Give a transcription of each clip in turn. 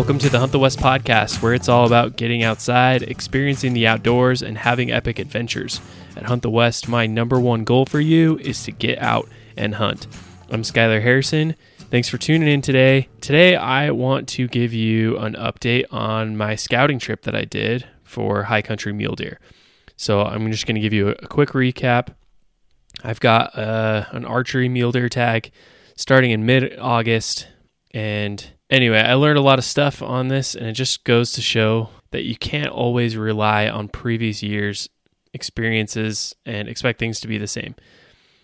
Welcome to the Hunt the West podcast, where it's all about getting outside, experiencing the outdoors, and having epic adventures. At Hunt the West, my number one goal for you is to get out and hunt. I'm Skyler Harrison. Thanks for tuning in today. Today, I want to give you an update on my scouting trip that I did for high country mule deer. So, I'm just going to give you a quick recap. I've got uh, an archery mule deer tag starting in mid August. And anyway, I learned a lot of stuff on this, and it just goes to show that you can't always rely on previous years' experiences and expect things to be the same.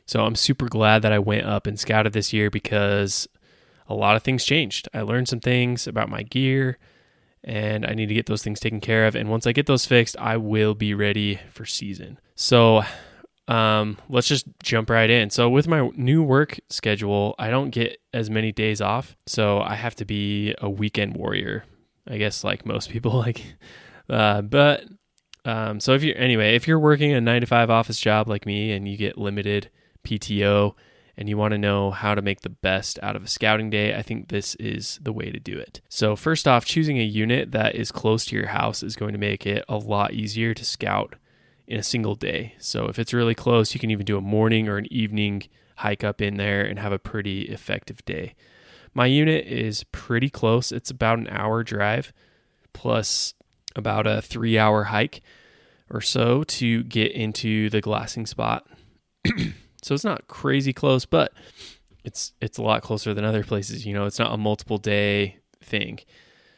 So I'm super glad that I went up and scouted this year because a lot of things changed. I learned some things about my gear and I need to get those things taken care of. And once I get those fixed, I will be ready for season. So um, let's just jump right in. So with my new work schedule, I don't get as many days off, so I have to be a weekend warrior. I guess like most people like, uh, but um, so if you're anyway, if you're working a nine to five office job like me and you get limited PTO and you want to know how to make the best out of a scouting day, I think this is the way to do it. So, first off, choosing a unit that is close to your house is going to make it a lot easier to scout in a single day. So if it's really close, you can even do a morning or an evening hike up in there and have a pretty effective day. My unit is pretty close. It's about an hour drive plus about a three hour hike or so to get into the glassing spot. so it's not crazy close, but it's it's a lot closer than other places. You know, it's not a multiple day thing.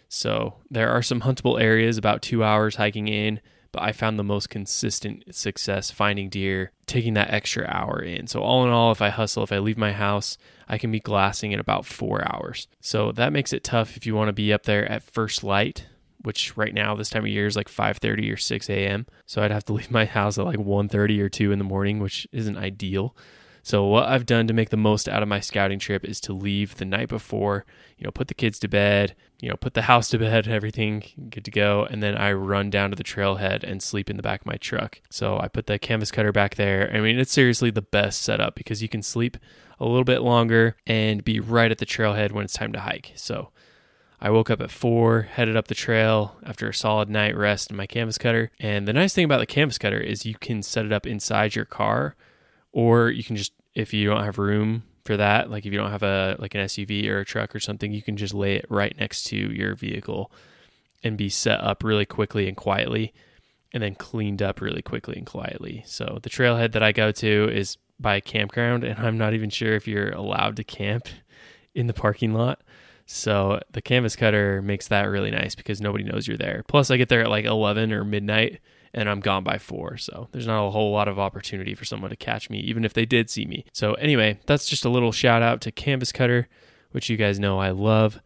So there are some huntable areas about two hours hiking in but I found the most consistent success finding deer taking that extra hour in. So, all in all, if I hustle, if I leave my house, I can be glassing in about four hours. So, that makes it tough if you want to be up there at first light. Which right now this time of year is like 5:30 or 6 a.m. So I'd have to leave my house at like 1:30 or 2 in the morning, which isn't ideal. So what I've done to make the most out of my scouting trip is to leave the night before, you know, put the kids to bed, you know, put the house to bed, everything good to go, and then I run down to the trailhead and sleep in the back of my truck. So I put the canvas cutter back there. I mean, it's seriously the best setup because you can sleep a little bit longer and be right at the trailhead when it's time to hike. So I woke up at four, headed up the trail after a solid night rest in my canvas cutter. And the nice thing about the canvas cutter is you can set it up inside your car or you can just if you don't have room for that, like if you don't have a like an SUV or a truck or something, you can just lay it right next to your vehicle and be set up really quickly and quietly and then cleaned up really quickly and quietly. So the trailhead that I go to is by a campground and I'm not even sure if you're allowed to camp in the parking lot. So the canvas cutter makes that really nice because nobody knows you're there. Plus I get there at like 11 or midnight and I'm gone by four. So there's not a whole lot of opportunity for someone to catch me, even if they did see me. So anyway, that's just a little shout out to Canvas Cutter, which you guys know I love.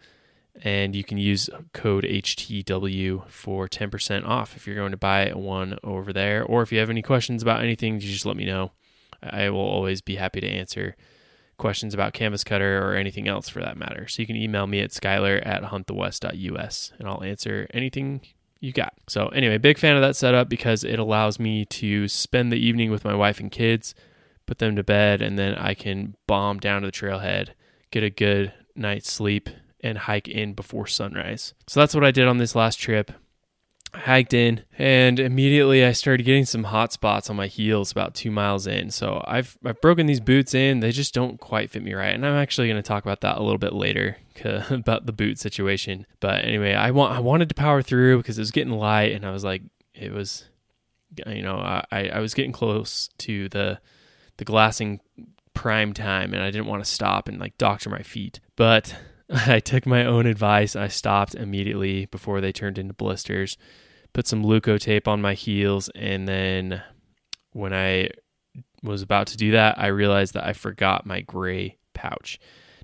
And you can use code HTW for 10% off if you're going to buy one over there. Or if you have any questions about anything, just let me know. I will always be happy to answer questions about Canvas Cutter or anything else for that matter. So you can email me at skyler at huntthewest.us and I'll answer anything you got. So, anyway, big fan of that setup because it allows me to spend the evening with my wife and kids, put them to bed, and then I can bomb down to the trailhead, get a good night's sleep, and hike in before sunrise. So, that's what I did on this last trip hiked in and immediately I started getting some hot spots on my heels about two miles in. So I've I've broken these boots in. They just don't quite fit me right. And I'm actually going to talk about that a little bit later about the boot situation. But anyway, I want I wanted to power through because it was getting light and I was like it was you know, I, I was getting close to the the glassing prime time and I didn't want to stop and like doctor my feet. But I took my own advice. I stopped immediately before they turned into blisters, put some Luco Leukotape on my heels, and then when I was about to do that, I realized that I forgot my gray pouch.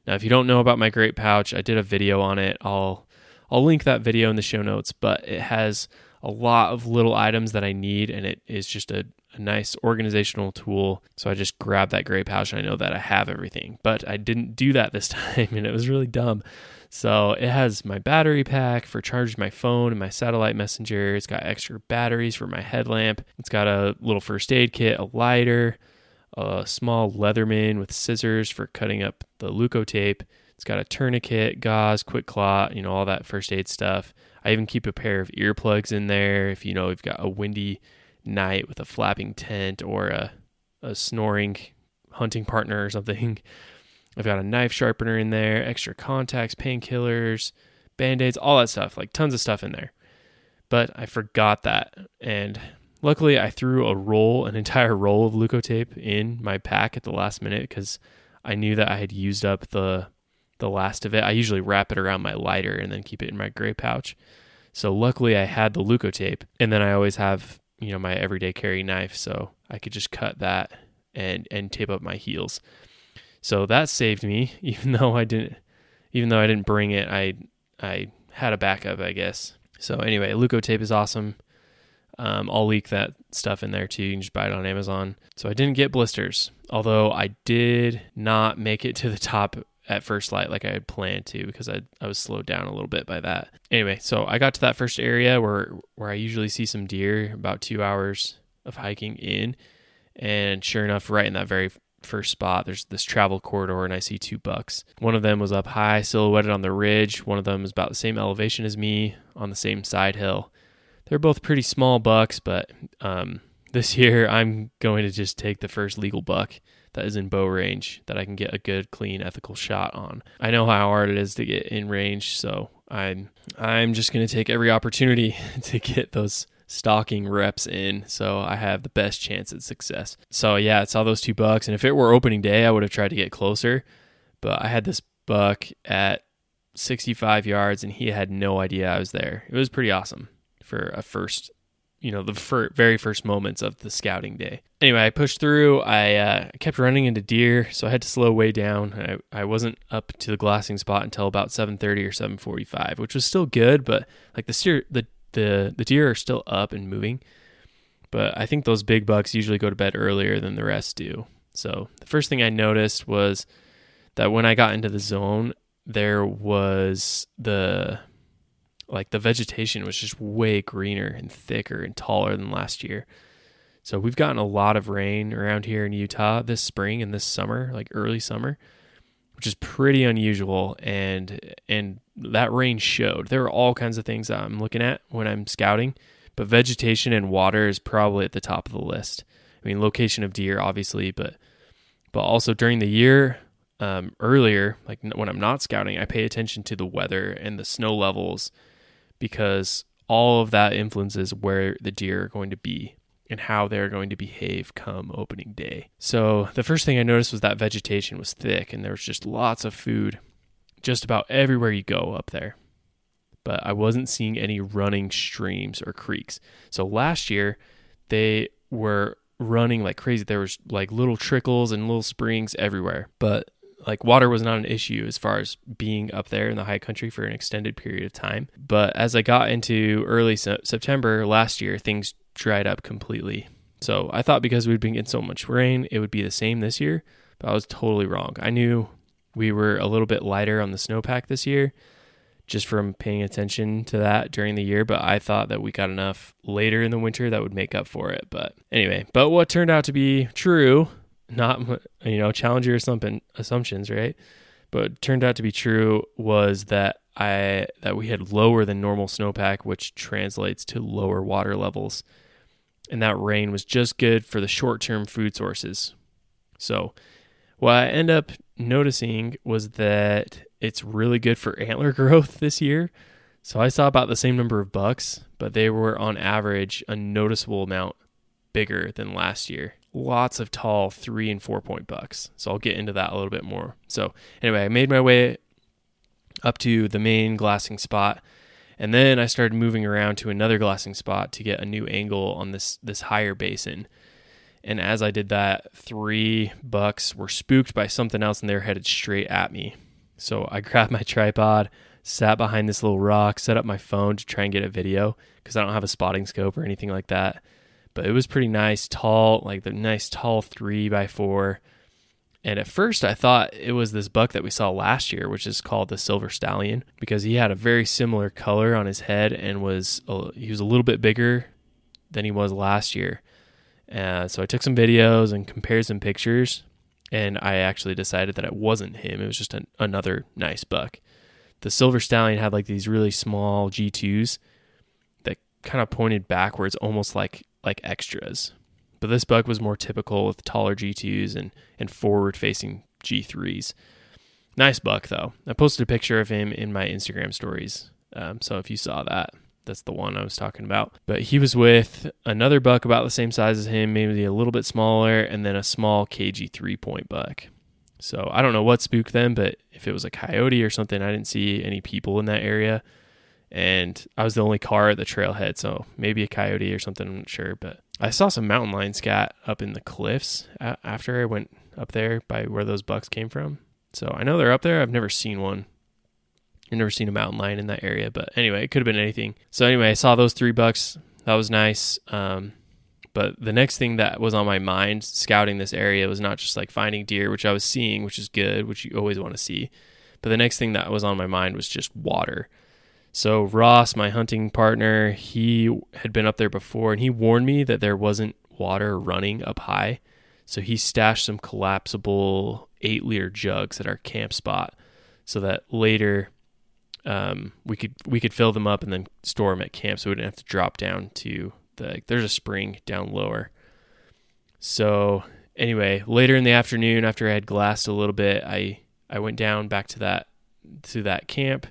Now, if you don't know about my gray pouch, I did a video on it. I'll I'll link that video in the show notes, but it has a lot of little items that I need, and it is just a a nice organizational tool. So I just grabbed that gray pouch and I know that I have everything. But I didn't do that this time and it was really dumb. So it has my battery pack for charging my phone and my satellite messenger. It's got extra batteries for my headlamp. It's got a little first aid kit, a lighter, a small Leatherman with scissors for cutting up the Leukotape. It's got a tourniquet, gauze, quick clot, you know, all that first aid stuff. I even keep a pair of earplugs in there if you know you've got a windy night with a flapping tent or a, a snoring hunting partner or something. I've got a knife sharpener in there, extra contacts, painkillers, band aids, all that stuff, like tons of stuff in there. But I forgot that. And luckily, I threw a roll, an entire roll of leukotape in my pack at the last minute because I knew that I had used up the the last of it. I usually wrap it around my lighter and then keep it in my gray pouch. So luckily I had the leukotape and then I always have, you know, my everyday carry knife so I could just cut that and and tape up my heels. So that saved me even though I didn't even though I didn't bring it, I I had a backup, I guess. So anyway, Leukotape is awesome. Um, I'll leak that stuff in there too. You can just buy it on Amazon. So I didn't get blisters, although I did not make it to the top at first light like I had planned to because I, I was slowed down a little bit by that. Anyway, so I got to that first area where where I usually see some deer about two hours of hiking in, and sure enough, right in that very first spot, there's this travel corridor, and I see two bucks. One of them was up high, silhouetted on the ridge. One of them is about the same elevation as me on the same side hill. They're both pretty small bucks, but um, this year I'm going to just take the first legal buck that is in bow range that I can get a good, clean, ethical shot on. I know how hard it is to get in range, so I'm I'm just going to take every opportunity to get those stalking reps in so I have the best chance at success. So yeah, I saw those two bucks and if it were opening day, I would have tried to get closer, but I had this buck at 65 yards and he had no idea I was there. It was pretty awesome for a first you know the fir- very first moments of the scouting day. Anyway, I pushed through. I uh, kept running into deer, so I had to slow way down. I, I wasn't up to the glassing spot until about 7:30 or 7:45, which was still good, but like the steer, the the the deer are still up and moving. But I think those big bucks usually go to bed earlier than the rest do. So the first thing I noticed was that when I got into the zone, there was the like the vegetation was just way greener and thicker and taller than last year. So we've gotten a lot of rain around here in Utah this spring and this summer, like early summer, which is pretty unusual and and that rain showed. There are all kinds of things I'm looking at when I'm scouting, but vegetation and water is probably at the top of the list. I mean, location of deer obviously, but but also during the year um, earlier, like when I'm not scouting, I pay attention to the weather and the snow levels because all of that influences where the deer are going to be and how they're going to behave come opening day. So the first thing I noticed was that vegetation was thick and there was just lots of food just about everywhere you go up there. But I wasn't seeing any running streams or creeks. So last year they were running like crazy. There was like little trickles and little springs everywhere. But like water was not an issue as far as being up there in the high country for an extended period of time. But as I got into early se- September last year, things dried up completely. So I thought because we'd been getting so much rain, it would be the same this year, but I was totally wrong. I knew we were a little bit lighter on the snowpack this year just from paying attention to that during the year, but I thought that we got enough later in the winter that would make up for it. But anyway, but what turned out to be true not you know challenge your assumptions, right? But turned out to be true was that I that we had lower than normal snowpack, which translates to lower water levels, and that rain was just good for the short-term food sources. So, what I end up noticing was that it's really good for antler growth this year. So I saw about the same number of bucks, but they were on average a noticeable amount bigger than last year lots of tall three and four point bucks. So I'll get into that a little bit more. So anyway, I made my way up to the main glassing spot. And then I started moving around to another glassing spot to get a new angle on this this higher basin. And as I did that, three bucks were spooked by something else and they were headed straight at me. So I grabbed my tripod, sat behind this little rock, set up my phone to try and get a video because I don't have a spotting scope or anything like that but it was pretty nice, tall, like the nice tall three by four. And at first, I thought it was this buck that we saw last year, which is called the Silver Stallion, because he had a very similar color on his head and was he was a little bit bigger than he was last year. Uh, so I took some videos and compared some pictures, and I actually decided that it wasn't him. It was just an, another nice buck. The silver stallion had like these really small G2s that kind of pointed backwards, almost like like extras. But this buck was more typical with taller G2s and and forward facing G3s. Nice buck though. I posted a picture of him in my Instagram stories. Um, so if you saw that, that's the one I was talking about. But he was with another buck about the same size as him, maybe a little bit smaller, and then a small KG three point buck. So I don't know what spooked them, but if it was a coyote or something, I didn't see any people in that area. And I was the only car at the trailhead, so maybe a coyote or something, I'm not sure. But I saw some mountain lion scat up in the cliffs after I went up there by where those bucks came from. So I know they're up there. I've never seen one. I've never seen a mountain lion in that area, but anyway, it could have been anything. So anyway, I saw those three bucks. That was nice. Um, but the next thing that was on my mind scouting this area was not just like finding deer, which I was seeing, which is good, which you always want to see. But the next thing that was on my mind was just water. So Ross, my hunting partner, he had been up there before and he warned me that there wasn't water running up high. So he stashed some collapsible eight liter jugs at our camp spot so that later um, we could we could fill them up and then store them at camp, so we didn't have to drop down to the. There's a spring down lower. So anyway, later in the afternoon, after I had glassed a little bit, I I went down back to that to that camp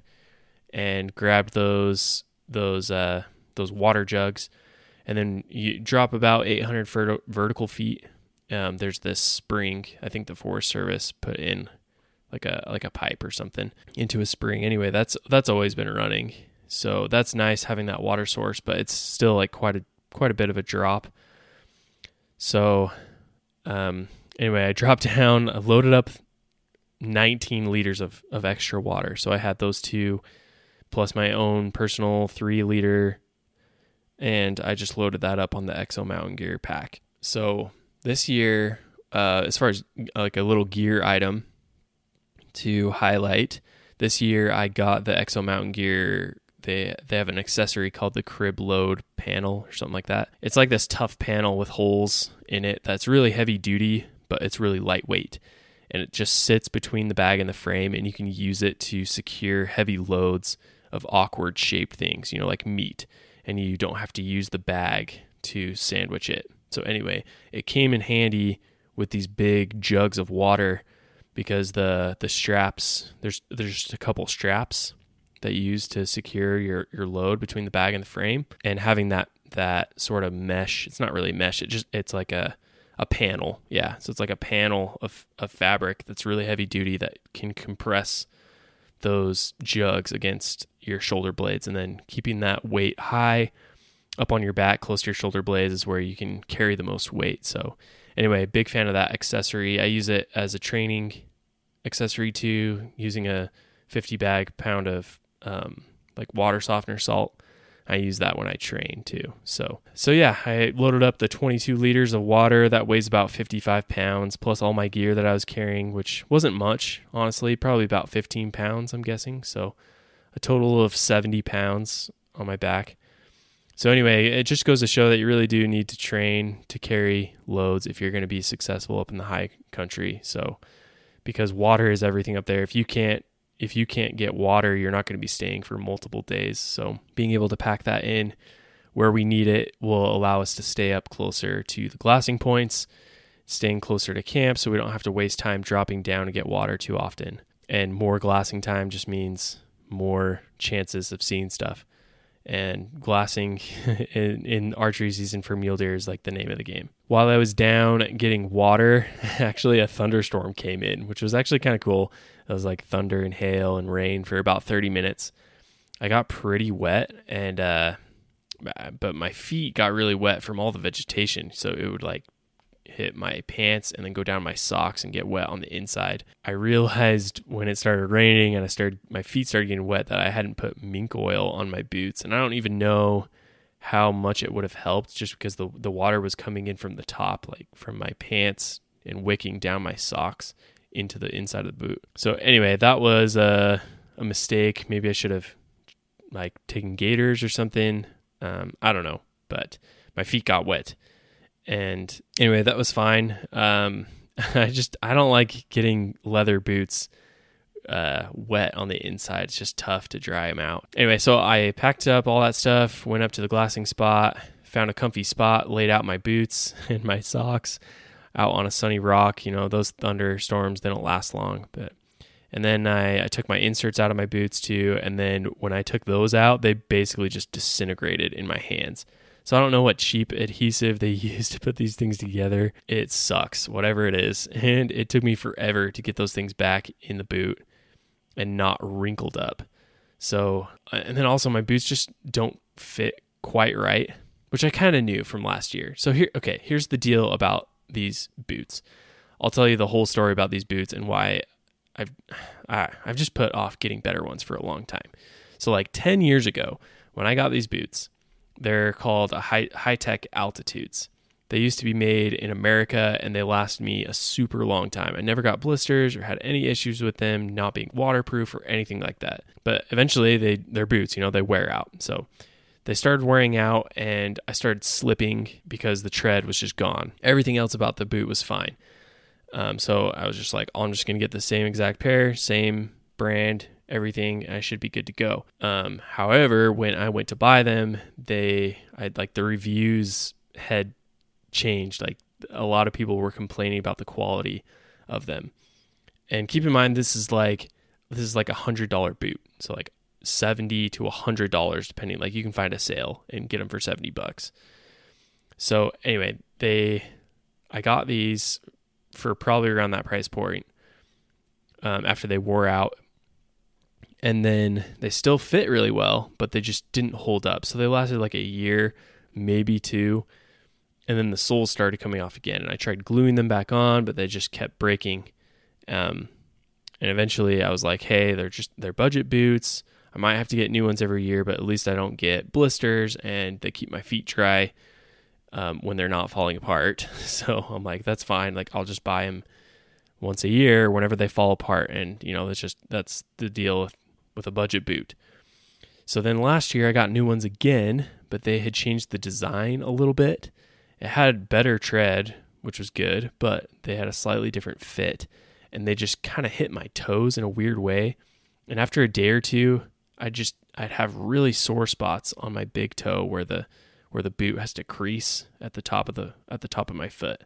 and grabbed those those uh, those water jugs, and then you drop about 800 vertical feet. Um, there's this spring. I think the Forest Service put in like a like a pipe or something into a spring. Anyway, that's that's always been running. So that's nice having that water source, but it's still like quite a quite a bit of a drop. So um anyway, I dropped down, I loaded up 19 liters of of extra water. So I had those two plus my own personal 3 liter and I just loaded that up on the Exo Mountain Gear pack. So this year uh, as far as like a little gear item, to highlight. This year I got the Exo Mountain Gear. They they have an accessory called the crib load panel or something like that. It's like this tough panel with holes in it that's really heavy duty, but it's really lightweight. And it just sits between the bag and the frame and you can use it to secure heavy loads of awkward shaped things, you know, like meat. And you don't have to use the bag to sandwich it. So anyway, it came in handy with these big jugs of water because the the straps there's there's just a couple straps that you use to secure your your load between the bag and the frame and having that that sort of mesh it's not really mesh it just it's like a a panel yeah so it's like a panel of, of fabric that's really heavy duty that can compress those jugs against your shoulder blades and then keeping that weight high up on your back close to your shoulder blades is where you can carry the most weight so anyway big fan of that accessory i use it as a training accessory too, using a 50 bag pound of um, like water softener salt. I use that when I train too. So, so yeah, I loaded up the 22 liters of water that weighs about 55 pounds, plus all my gear that I was carrying, which wasn't much, honestly, probably about 15 pounds, I'm guessing. So, a total of 70 pounds on my back. So, anyway, it just goes to show that you really do need to train to carry loads if you're going to be successful up in the high country. So, because water is everything up there. If you can't if you can't get water, you're not going to be staying for multiple days. So being able to pack that in where we need it will allow us to stay up closer to the glassing points, staying closer to camp so we don't have to waste time dropping down to get water too often. And more glassing time just means more chances of seeing stuff and glassing in, in, archery season for mule deer is like the name of the game. While I was down getting water, actually a thunderstorm came in, which was actually kind of cool. It was like thunder and hail and rain for about 30 minutes. I got pretty wet and uh but my feet got really wet from all the vegetation, so it would like hit my pants and then go down my socks and get wet on the inside. I realized when it started raining and I started my feet started getting wet that I hadn't put mink oil on my boots and I don't even know how much it would have helped just because the the water was coming in from the top like from my pants and wicking down my socks into the inside of the boot. So anyway, that was a a mistake. Maybe I should have like taken gaiters or something. Um, I don't know, but my feet got wet and anyway, that was fine. Um, I just I don't like getting leather boots uh, wet on the inside. It's just tough to dry them out. Anyway, so I packed up all that stuff, went up to the glassing spot, found a comfy spot, laid out my boots and my socks out on a sunny rock. You know, those thunderstorms they don't last long, but and then I, I took my inserts out of my boots too. And then when I took those out, they basically just disintegrated in my hands. So I don't know what cheap adhesive they use to put these things together. It sucks, whatever it is. And it took me forever to get those things back in the boot and not wrinkled up. So, uh, and then also my boots just don't fit quite right, which I kind of knew from last year. So here, okay, here's the deal about these boots. I'll tell you the whole story about these boots and why I've I've just put off getting better ones for a long time. So like 10 years ago, when I got these boots, they're called high Hi-Tec Altitudes. They used to be made in America and they last me a super long time. I never got blisters or had any issues with them not being waterproof or anything like that. But eventually they they're boots, you know, they wear out. So they started wearing out and I started slipping because the tread was just gone. Everything else about the boot was fine. Um, so I was just like, oh, I'm just going to get the same exact pair, same brand, everything. I should be good to go. Um, however, when I went to buy them, they, I like the reviews had changed. Like a lot of people were complaining about the quality of them. And keep in mind, this is like, this is like a hundred dollar boot. So like 70 to a hundred dollars, depending, like you can find a sale and get them for 70 bucks. So anyway, they, I got these for probably around that price point um, after they wore out. And then they still fit really well, but they just didn't hold up. So they lasted like a year, maybe two. And then the soles started coming off again. And I tried gluing them back on, but they just kept breaking. Um, and eventually I was like, hey, they're just, they're budget boots. I might have to get new ones every year, but at least I don't get blisters and they keep my feet dry um, when they're not falling apart. So I'm like, that's fine. Like I'll just buy them once a year whenever they fall apart, and you know that's just that's the deal with, with a budget boot. So then last year I got new ones again, but they had changed the design a little bit. It had better tread, which was good, but they had a slightly different fit, and they just kind of hit my toes in a weird way. And after a day or two, I just I'd have really sore spots on my big toe where the where the boot has to crease at the top of the at the top of my foot.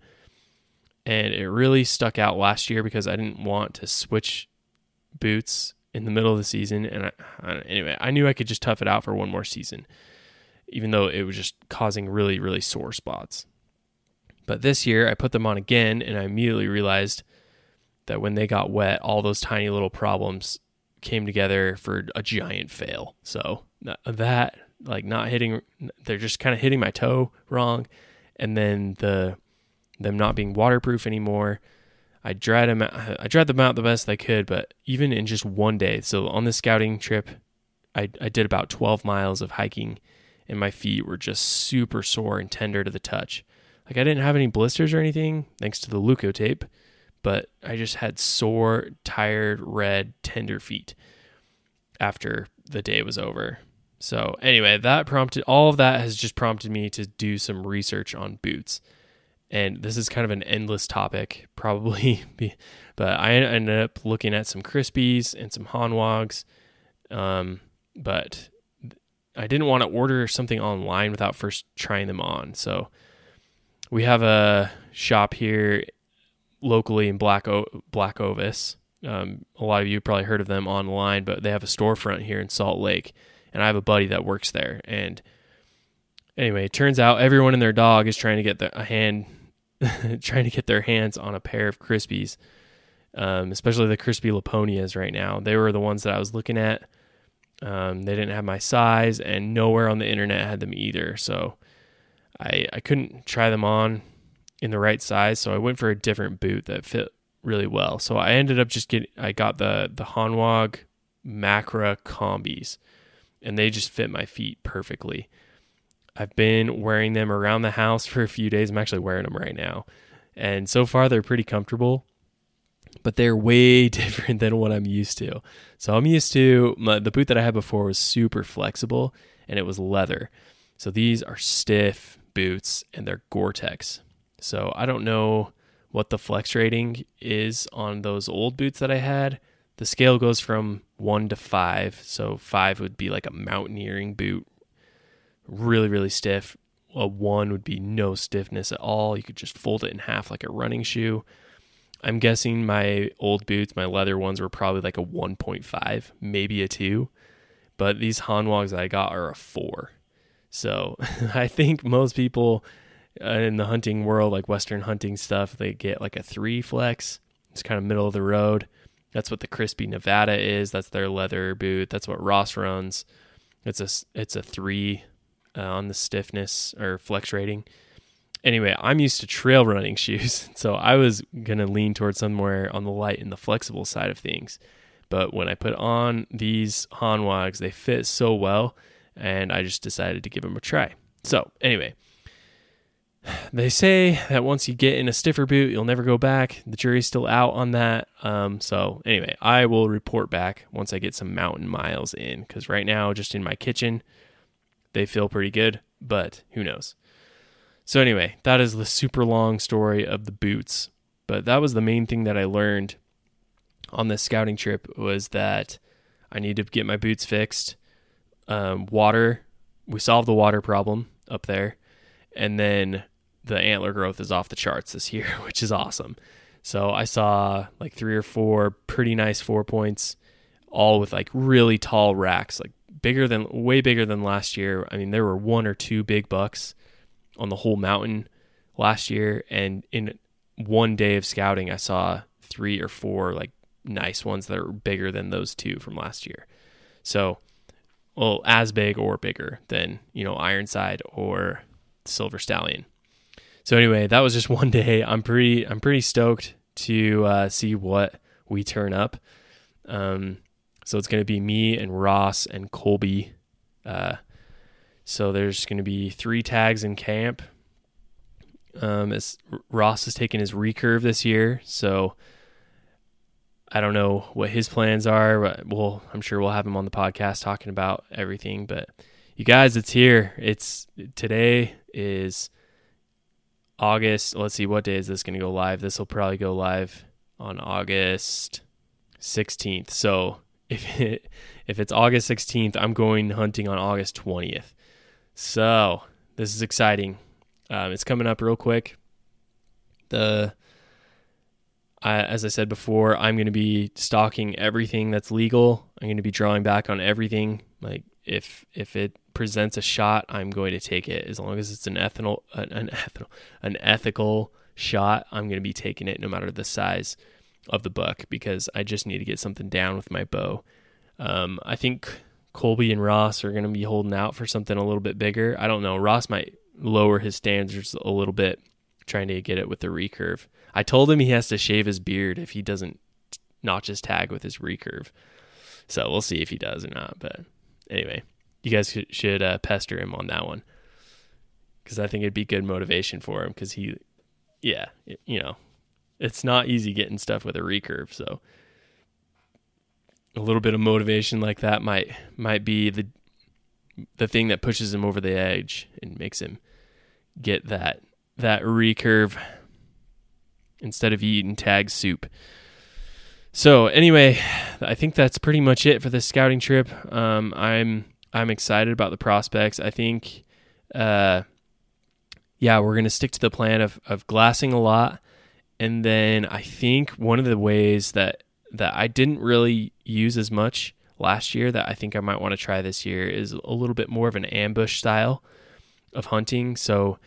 And it really stuck out last year because I didn't want to switch boots in the middle of the season and I, I, anyway, I knew I could just tough it out for one more season even though it was just causing really really sore spots. But this year I put them on again and I immediately realized that when they got wet, all those tiny little problems came together for a giant fail. So that like not hitting they're just kind of hitting my toe wrong and then the them not being waterproof anymore i dried them out, i dried them out the best i could but even in just one day so on the scouting trip I, I did about 12 miles of hiking and my feet were just super sore and tender to the touch like i didn't have any blisters or anything thanks to the leukotape but i just had sore tired red tender feet after the day was over so anyway, that prompted all of that has just prompted me to do some research on boots. And this is kind of an endless topic, probably, but I ended up looking at some Crispis and some Hanwags. Um, but I didn't want to order something online without first trying them on. So we have a shop here locally in Black o- Black Ovis. Um, a lot of you probably heard of them online, but they have a storefront here in Salt Lake and I have a buddy that works there. And anyway, it turns out everyone and their dog is trying to get the, a hand, trying to get their hands on a pair of Crispis, um, especially the Crispi Lapponias right now. They were the ones that I was looking at. Um, they didn't have my size, and nowhere on the internet had them either. So I I couldn't try them on in the right size. So I went for a different boot that fit really well. So I ended up just getting I got the the Hanwag Makra Combis and they just fit my feet perfectly. I've been wearing them around the house for a few days. I'm actually wearing them right now. And so far, they're pretty comfortable, but they're way different than what I'm used to. So I'm used to my, the boot that I had before was super flexible and it was leather. So these are stiff boots and they're Gore Tex. So I don't know what the flex rating is on those old boots that I had, the scale goes from one to five. So five would be like a mountaineering boot, really, really stiff. A one would be no stiffness at all. You could just fold it in half like a running shoe. I'm guessing my old boots, my leather ones, were probably like a 1.5, maybe a two. But these Hanwags that I got are a four. So I think most people uh, in the hunting world, like Western hunting stuff, they get like a three flex. It's kind of middle of the road. That's what the Crispi Nevada is. That's their leather boot. That's what Ross runs. It's a it's a three uh, on the stiffness or flex rating. Anyway, I'm used to trail running shoes, so I was gonna lean towards somewhere on the light and the flexible side of things. But when I put on these Hanwags, they fit so well, and I just decided to give them a try. So anyway, they say that once you get in a stiffer boot, you'll never go back. The jury's still out on that. Um, so anyway, I will report back once I get some mountain miles in, because right now, just in my kitchen, they feel pretty good, but who knows? So anyway, that is the super long story of the boots. But that was the main thing that I learned on this scouting trip was that I need to get my boots fixed. Um, water, we solved the water problem up there, and then the antler growth is off the charts this year, which is awesome. So I saw like three or four pretty nice four points, all with like really tall racks, like bigger than way bigger than last year. I mean, there were one or two big bucks on the whole mountain last year, and in one day of scouting, I saw three or four like nice ones that are bigger than those two from last year. So, well, as big or bigger than you know Ironside or Silver Stallion. So anyway, that was just one day. I'm pretty I'm pretty stoked to uh, see what we turn up. Um, so it's going to be me and Ross and Colby. Uh, so there's going to be three tags in camp. Um, as Ross is taking his recurve this year, so I don't know what his plans are. But well, I'm sure we'll have him on the podcast talking about everything. But you guys, it's here. It's today is August. Let's see, what day is this going to go live? This will probably go live on August 16th. So if it, if it's August 16th, I'm going hunting on August 20th. So this is exciting. Um, it's coming up real quick. The I, as I said before, I'm going to be stocking everything that's legal. I'm going to be drawing back on everything. Like if if it presents a shot, I'm going to take it as long as it's an an, an ethical an ethical shot. I'm going to be taking it no matter the size of the buck because I just need to get something down with my bow. Um, I think Colby and Ross are going to be holding out for something a little bit bigger. I don't know. Ross might lower his standards a little bit, trying to get it with the recurve. I told him he has to shave his beard if he doesn't notch his tag with his recurve. So we'll see if he does or not. But anyway, you guys should uh, pester him on that one because I think it'd be good motivation for him because he, yeah, you know, it's not easy getting stuff with a recurve. So a little bit of motivation like that might might be the the thing that pushes him over the edge and makes him get that that recurve instead of eating tag soup. So anyway, I think that's pretty much it for this scouting trip. Um, I'm I'm excited about the prospects. I think, uh, yeah, we're gonna stick to the plan of of glassing a lot, and then I think one of the ways that that I didn't really use as much last year that I think I might want to try this year is a little bit more of an ambush style of hunting. So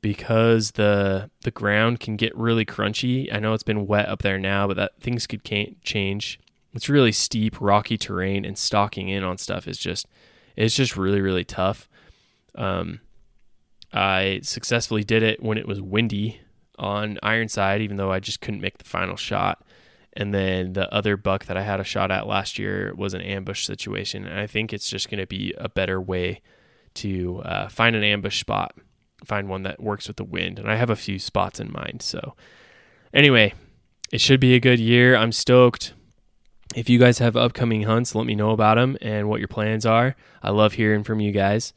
because the the ground can get really crunchy. I know it's been wet up there now, but that things could change. It's really steep, rocky terrain, and stalking in on stuff is just it's just really really tough. Um, I successfully did it when it was windy on Ironside, even though I just couldn't make the final shot. And then the other buck that I had a shot at last year was an ambush situation, and I think it's just going to be a better way to uh, find an ambush spot find one that works with the wind. And I have a few spots in mind. So, anyway, it should be a good year. I'm stoked. If you guys have upcoming hunts, let me know about them and what your plans are. I love hearing from you guys.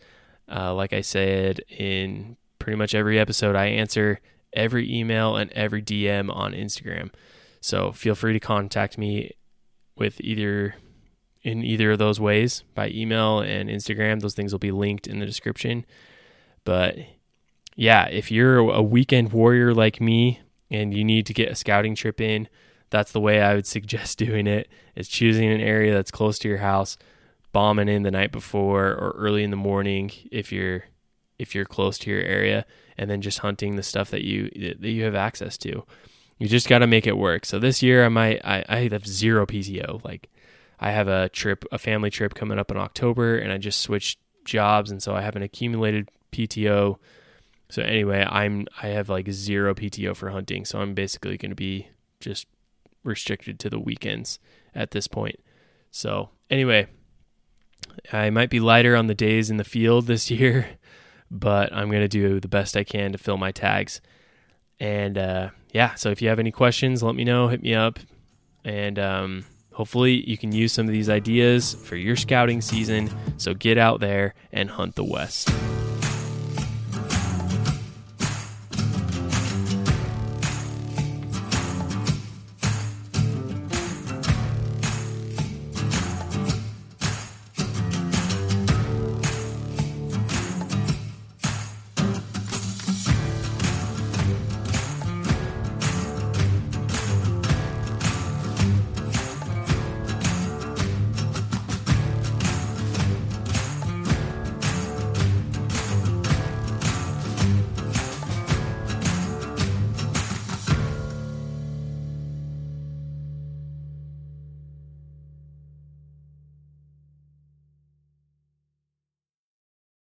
Uh, like I said in pretty much every episode, I answer every email and every DM on Instagram. So feel free to contact me with either in either of those ways by email and Instagram. Those things will be linked in the description. But yeah, if you're a weekend warrior like me and you need to get a scouting trip in, that's the way I would suggest doing it. Is choosing an area that's close to your house, bombing in the night before or early in the morning if you're if you're close to your area, and then just hunting the stuff that you that you have access to. You just got to make it work. So this year I might I, I have zero PTO. Like I have a trip, a family trip coming up in October, and I just switched jobs, and so I have an accumulated PTO. So anyway, I'm I have like zero PTO for hunting, so I'm basically going to be just restricted to the weekends at this point. So anyway, I might be lighter on the days in the field this year, but I'm going to do the best I can to fill my tags. And uh, yeah, so if you have any questions, let me know, hit me up, and um, hopefully you can use some of these ideas for your scouting season. So get out there and hunt the West.